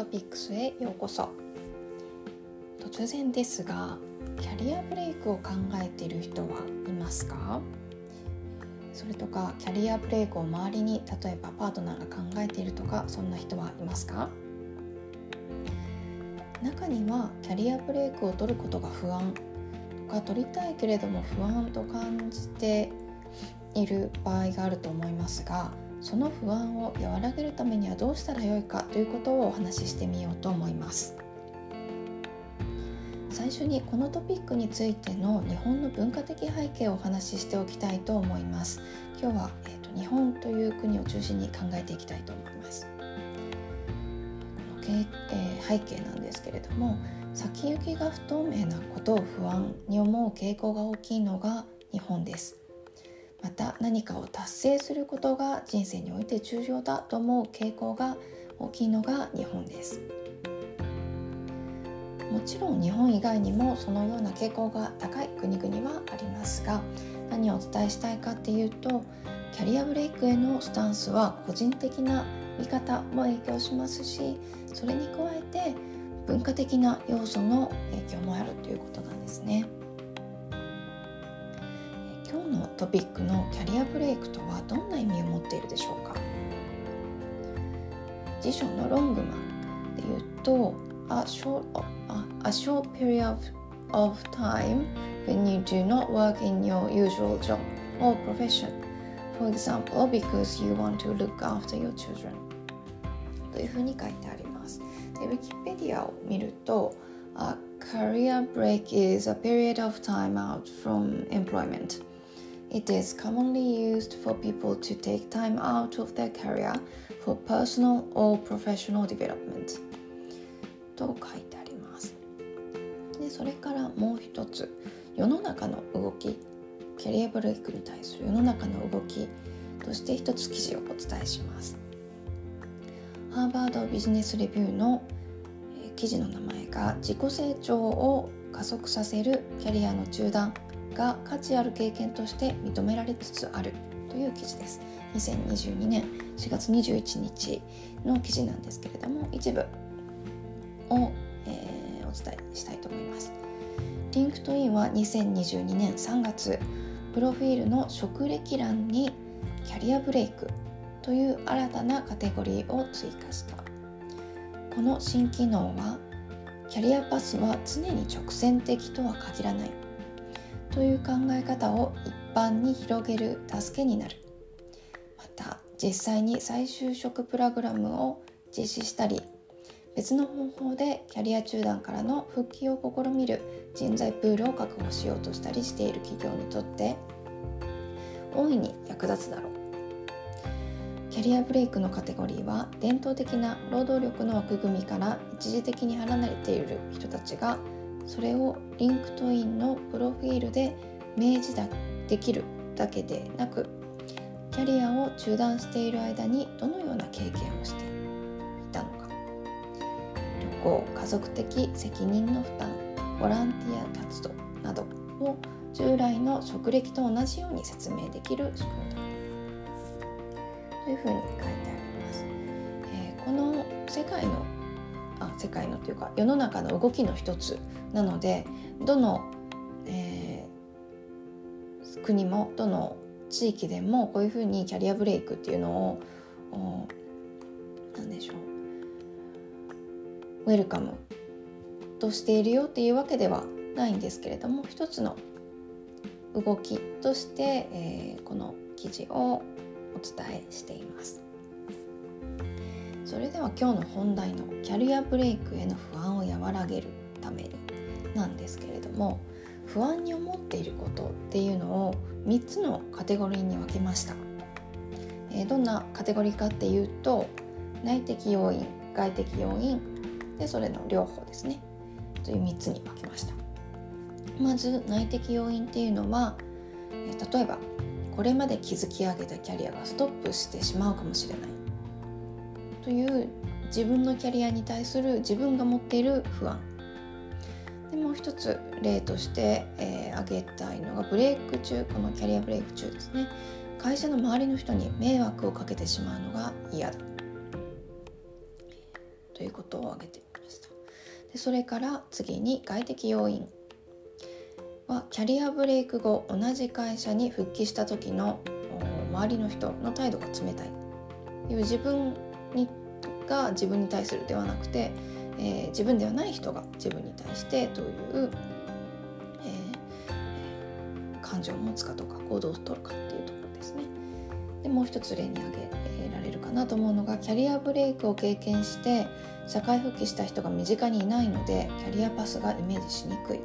トピックスへようこそ。突然ですがキャリアブレイクを考えている人はいますか？それとかキャリアブレイクを周りに例えばパートナーが考えているとかそんな人はいますか？中にはキャリアブレイクを取ることが不安とか取りたいけれども不安と感じている場合があると思いますがその不安を和らげるためにはどうしたらよいかということをお話ししてみようと思います。最初にこのトピックについての日本の文化的背景をお話ししておきたいと思います。今日は、えーと、日本という国を中心に考えていきたいと思います。この、えー、背景なんですけれども先行きが不透明なことを不安に思う傾向が大きいのが日本です。また何かを達成することが人生において重要だと思う傾向が大きいのが日本ですもちろん日本以外にもそのような傾向が高い国々はありますが何をお伝えしたいかっていうとキャリアブレイクへのスタンスは個人的な見方も影響しますしそれに加えて文化的な要素の影響もあるということなんですね。のトピックのキャリアブレイクとはどんな意味を持っているでしょうか辞書のロングマンで言うと a short, a short period of, of time when you do not work in your usual job or profession for example because you want to look after your children というふうに書いてありますでウィキペディアを見ると A career break is a period of time out from employment It is commonly used for people to take time out of their career for personal or professional development. と書いてあります。でそれからもう一つ。世の中の動きキャリアブレイクに対する世の中の動きとして一つ記事をお伝えします。ハーバードビジネスレビューの記事の名前が自己成長を加速させるキャリアの中断。が価値ある経験として認められつつあるという記事です。2022年4月21日の記事なんですけれども一部を、えー、お伝えしたいと思います。リンクトインは2022年3月プロフィールの職歴欄にキャリアブレイクという新たなカテゴリーを追加した。この新機能はキャリアパスは常に直線的とは限らない。という考え方を一般に広げる助けになる。また実際に再就職プログラムを実施したり別の方法でキャリア中断からの復帰を試みる人材プールを確保しようとしたりしている企業にとって大いに役立つだろう。キャリアブレイクのカテゴリーは伝統的な労働力の枠組みから一時的に離れている人たちがそれをリンクトインのプロフィールで明示できるだけでなくキャリアを中断している間にどのような経験をしていたのか旅行家族的責任の負担ボランティア活動などを従来の職歴と同じように説明できる仕組みだというふうに書いてあります。えー、この世界のあ世界のというか世の中の動きの一つなのでどの、えー、国もどの地域でもこういうふうにキャリアブレイクっていうのを何でしょうウェルカムとしているよっていうわけではないんですけれども一つの動きとして、えー、この記事をお伝えしています。それでは今日の本題のキャリアブレイクへの不安を和らげるためになんですけれども不安に思っていることっていうのを3つのカテゴリーに分けました、えー、どんなカテゴリーかっていうと内的要因外的要因でそれの両方ですね。という3つに分けました。まず内的要因っていうのは、え、例えばこれまで築き上げたキャリアがストップしてしまうかもしれない。という自分のキャリアに対する自分が持っている不安。でもう一つ例として、えー、挙げたいのがブレイク中このキャリアブレイク中ですね。会社の周りの人に迷惑をかけてしまうのが嫌だ。ということを挙げてみました。でそれから次に外的要因。はキャリアブレイク後同じ会社に復帰した時の周りの人の態度が冷たい。という自分にが自分に対するではなくて、えー、自分ではない人が自分に対してどういう、えー、感情を持つかとか行動をとるかっていうところですね。でもう一つ例に挙げられるかなと思うのがキャリアブレイクを経験して社会復帰した人が身近にいないのでキャリアパスがイメージしにくい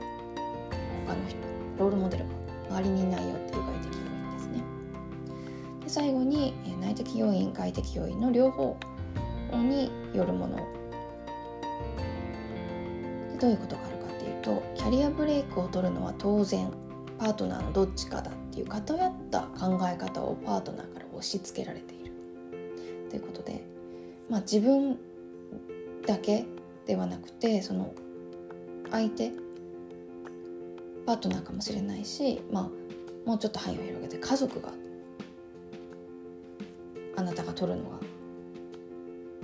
他の人ロールモデルが周りにいないよっていう外的要因ですね。で最後に内的要因外的要因の両方によるもの。でどういうことがあるかっていうとキャリアブレイクを取るのは当然パートナーのどっちかだっていう偏った考え方をパートナーから押し付けられている。ということで、まあ、自分だけではなくてその相手パートナーかもしれないし、まあ、もうちょっと範囲を広げて家族があなたが取るのが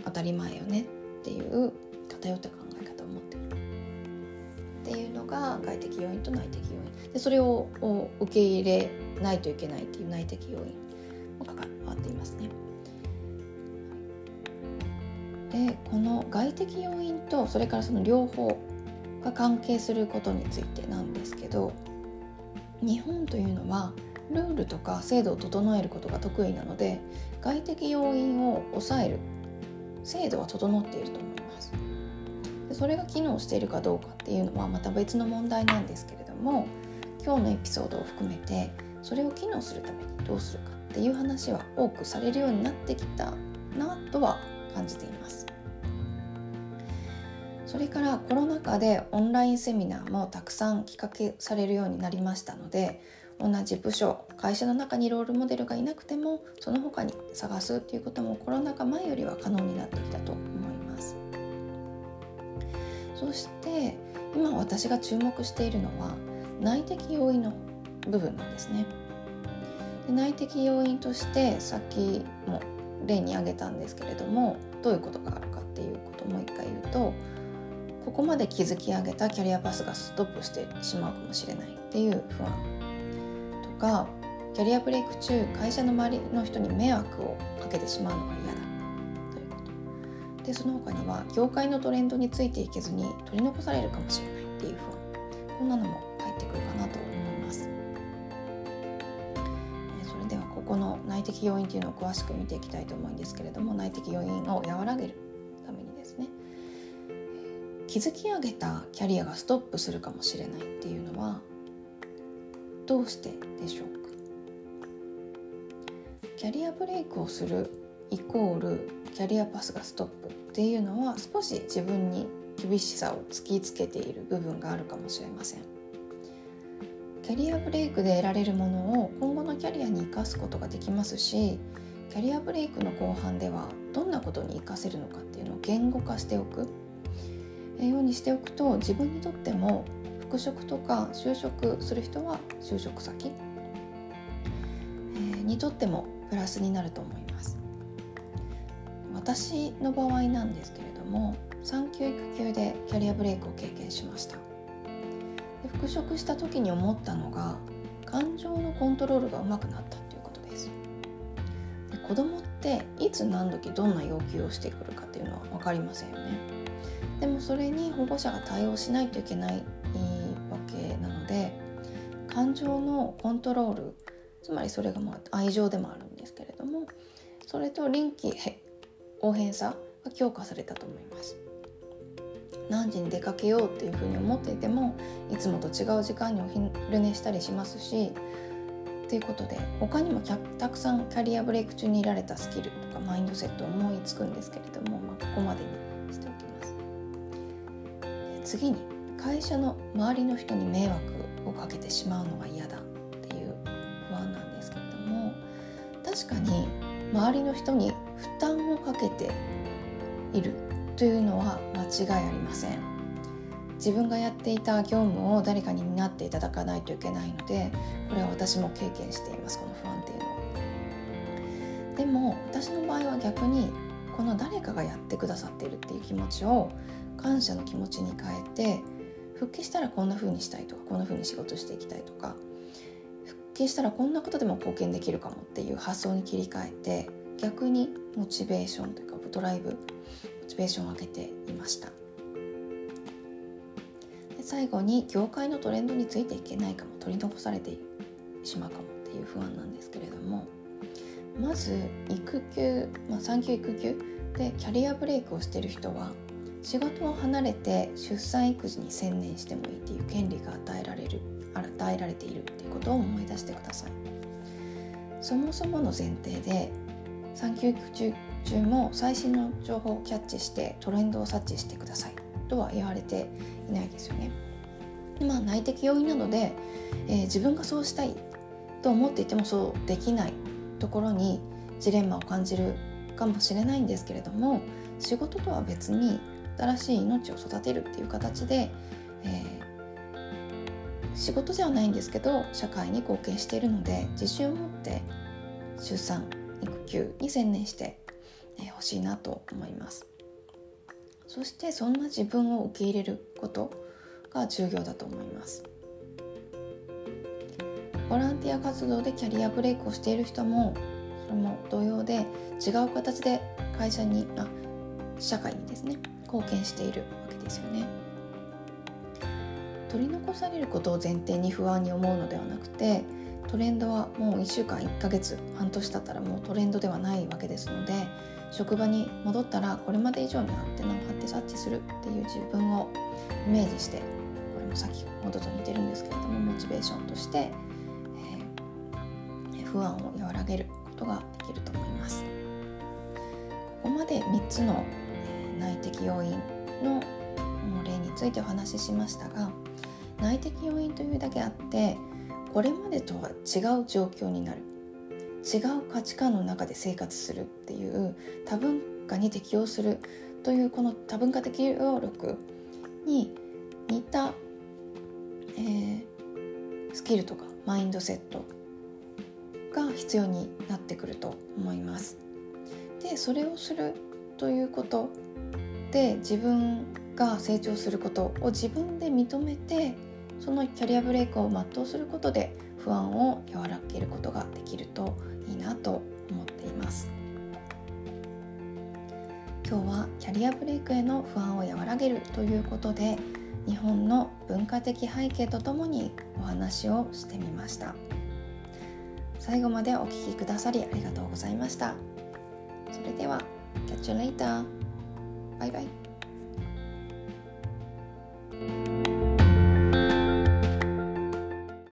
当たり前よねっていう偏った考え方を持ってるっていうのが外的要因と内的要因でそれを受け入れないといけないっていう内的要因も関わっていますね。でこの外的要因とそれからその両方が関係することについてなんですけど日本というのはルールとか制度を整えることが得意なので外的要因を抑える制度は整っていると思います。でそれが機能しているかどうかっていうのはまた別の問題なんですけれども今日のエピソードを含めてそれを機能するためにどうするかっていう話は多くされるようになってきたなとは感じています。それからコロナ禍でオンラインセミナーもたくさん企画されるようになりましたので同じ部署会社の中にロールモデルがいなくてもその他に探すっていうこともコロナ禍前よりは可能になってきたと思います。そして今私が注目しているのは内的要因の部分なんですね。で内的要因としてさっきも例に挙げたんですけれどもどういうことがあるかっていうことをもう一回言うとここまで築き上げたキャリアパスがストップしてしまうかもしれないっていう不安。かキャリアブレイク中会社の周りの人に迷惑をかけてしまうのが嫌だ。ということ。でその他には業界のトレンドについていけずに取り残されるかもしれないっていう不安。こんなのも入ってくるかなと思います。それではここの内的要因っていうのを詳しく見ていきたいと思うんですけれども内的要因を和らげるためにですね。築き上げたキャリアがストップするかもしれないっていうのはどうしてでしょうか？キャリアブレイクをするイコールキャリアパスがストップっていうのは少し自分に厳しさを突きつけている部分があるかもしれません。キャリアブレイクで得られるものを今後のキャリアに生かすことができますしキャリアブレイクの後半ではどんなことに生かせるのかっていうのを言語化しておく。ようにしておくと自分にとっても復職とか就職する人は就職先、えー、にとってもプラスになると思います。私の場合なんですけれども産休育休でキャリアブレイクを経験しました。で復職した時に思ったのが感情のコントロールがうまくなったということです。で子供っていつ何時どんな要求をしてくるかっていうのは分かりませんよね。でもそれに保護者が対応しないといけないで感情のコントロールつまりそれがまあ愛情でもあるんですけれどもそれと臨機応変さが強化されたと思います。何時に出かけようっていうふうに思っていてもいつもと違う時間にお昼寝したりしますしということで他にもたくさんキャリアブレイク中にいられたスキルとかマインドセットを思いつくんですけれども、まあ、ここまでにしておきます。次に会社の周りの人に迷惑をかけてしまうのが嫌だっていう不安なんですけれども確かに周りの人に負担をかけているというのは間違いありません。自分がやっていた業務を誰かに担っていただかないといけないのでこれは私も経験していますこの不安っていうのはでも私の場合は逆にこの誰かがやってくださっているっていう気持ちを感謝の気持ちに変えて復帰したらこんな風にしたいとかこんな風に仕事していきたいとか復帰したらこんなことでも貢献できるかもっていう発想に切り替えて逆にモチベーションというかドライブモチベーションを上げていました。で最後に業界のトレンドについていけないかも取り残されてしまうかもっていう不安なんですけれどもまず育休、まあ、産休育休でキャリアブレイクをしている人は仕事を離れて出産育児に専念してもいいっていう権利が与えられる与えられているっていうことを思い出してください。そもそもの前提で産休育中も最新の情報をキャッチしてトレンドを察知してください。とは言われていないですよね。まあ内的要因なので、えー、自分がそうしたいと思っていてもそうできないところにジレンマを感じるかもしれないんですけれども仕事とは別に新しい命を育てるっていう形で、えー、仕事ではないんですけど社会に貢献しているので自信を持って出産育休に専念してほしいなと思います。そしてそんな自分を受け入れることが重要だと思います。ボランティア活動でキャリアブレイクをしている人もそれも同様で違う形で会社にあ社会にですね貢献しているわけですよね取り残されることを前提に不安に思うのではなくてトレンドはもう1週間1ヶ月半年経ったらもうトレンドではないわけですので職場に戻ったらこれまで以上にアンテナを張って察知するっていう自分をイメージしてこれも先ほどと似てるんですけれどもモチベーションとして、えー、不安を和らげることができると思います。ここまで3つの内的要因の例についてお話ししましたが内的要因というだけあってこれまでとは違う状況になる違う価値観の中で生活するっていう多文化に適応するというこの多文化的応力に似た、えー、スキルとかマインドセットが必要になってくると思います。でそれをするということで自分が成長することを自分で認めてそのキャリアブレイクを全うすることで不安を和らげることができるといいなと思っています。今日はキャリアブレイクへの不安を和らげるということで日本の文化的背景とともにお話をしてみました。最後までお聴きくださりありがとうございました。それでは Catch you later! バイバイ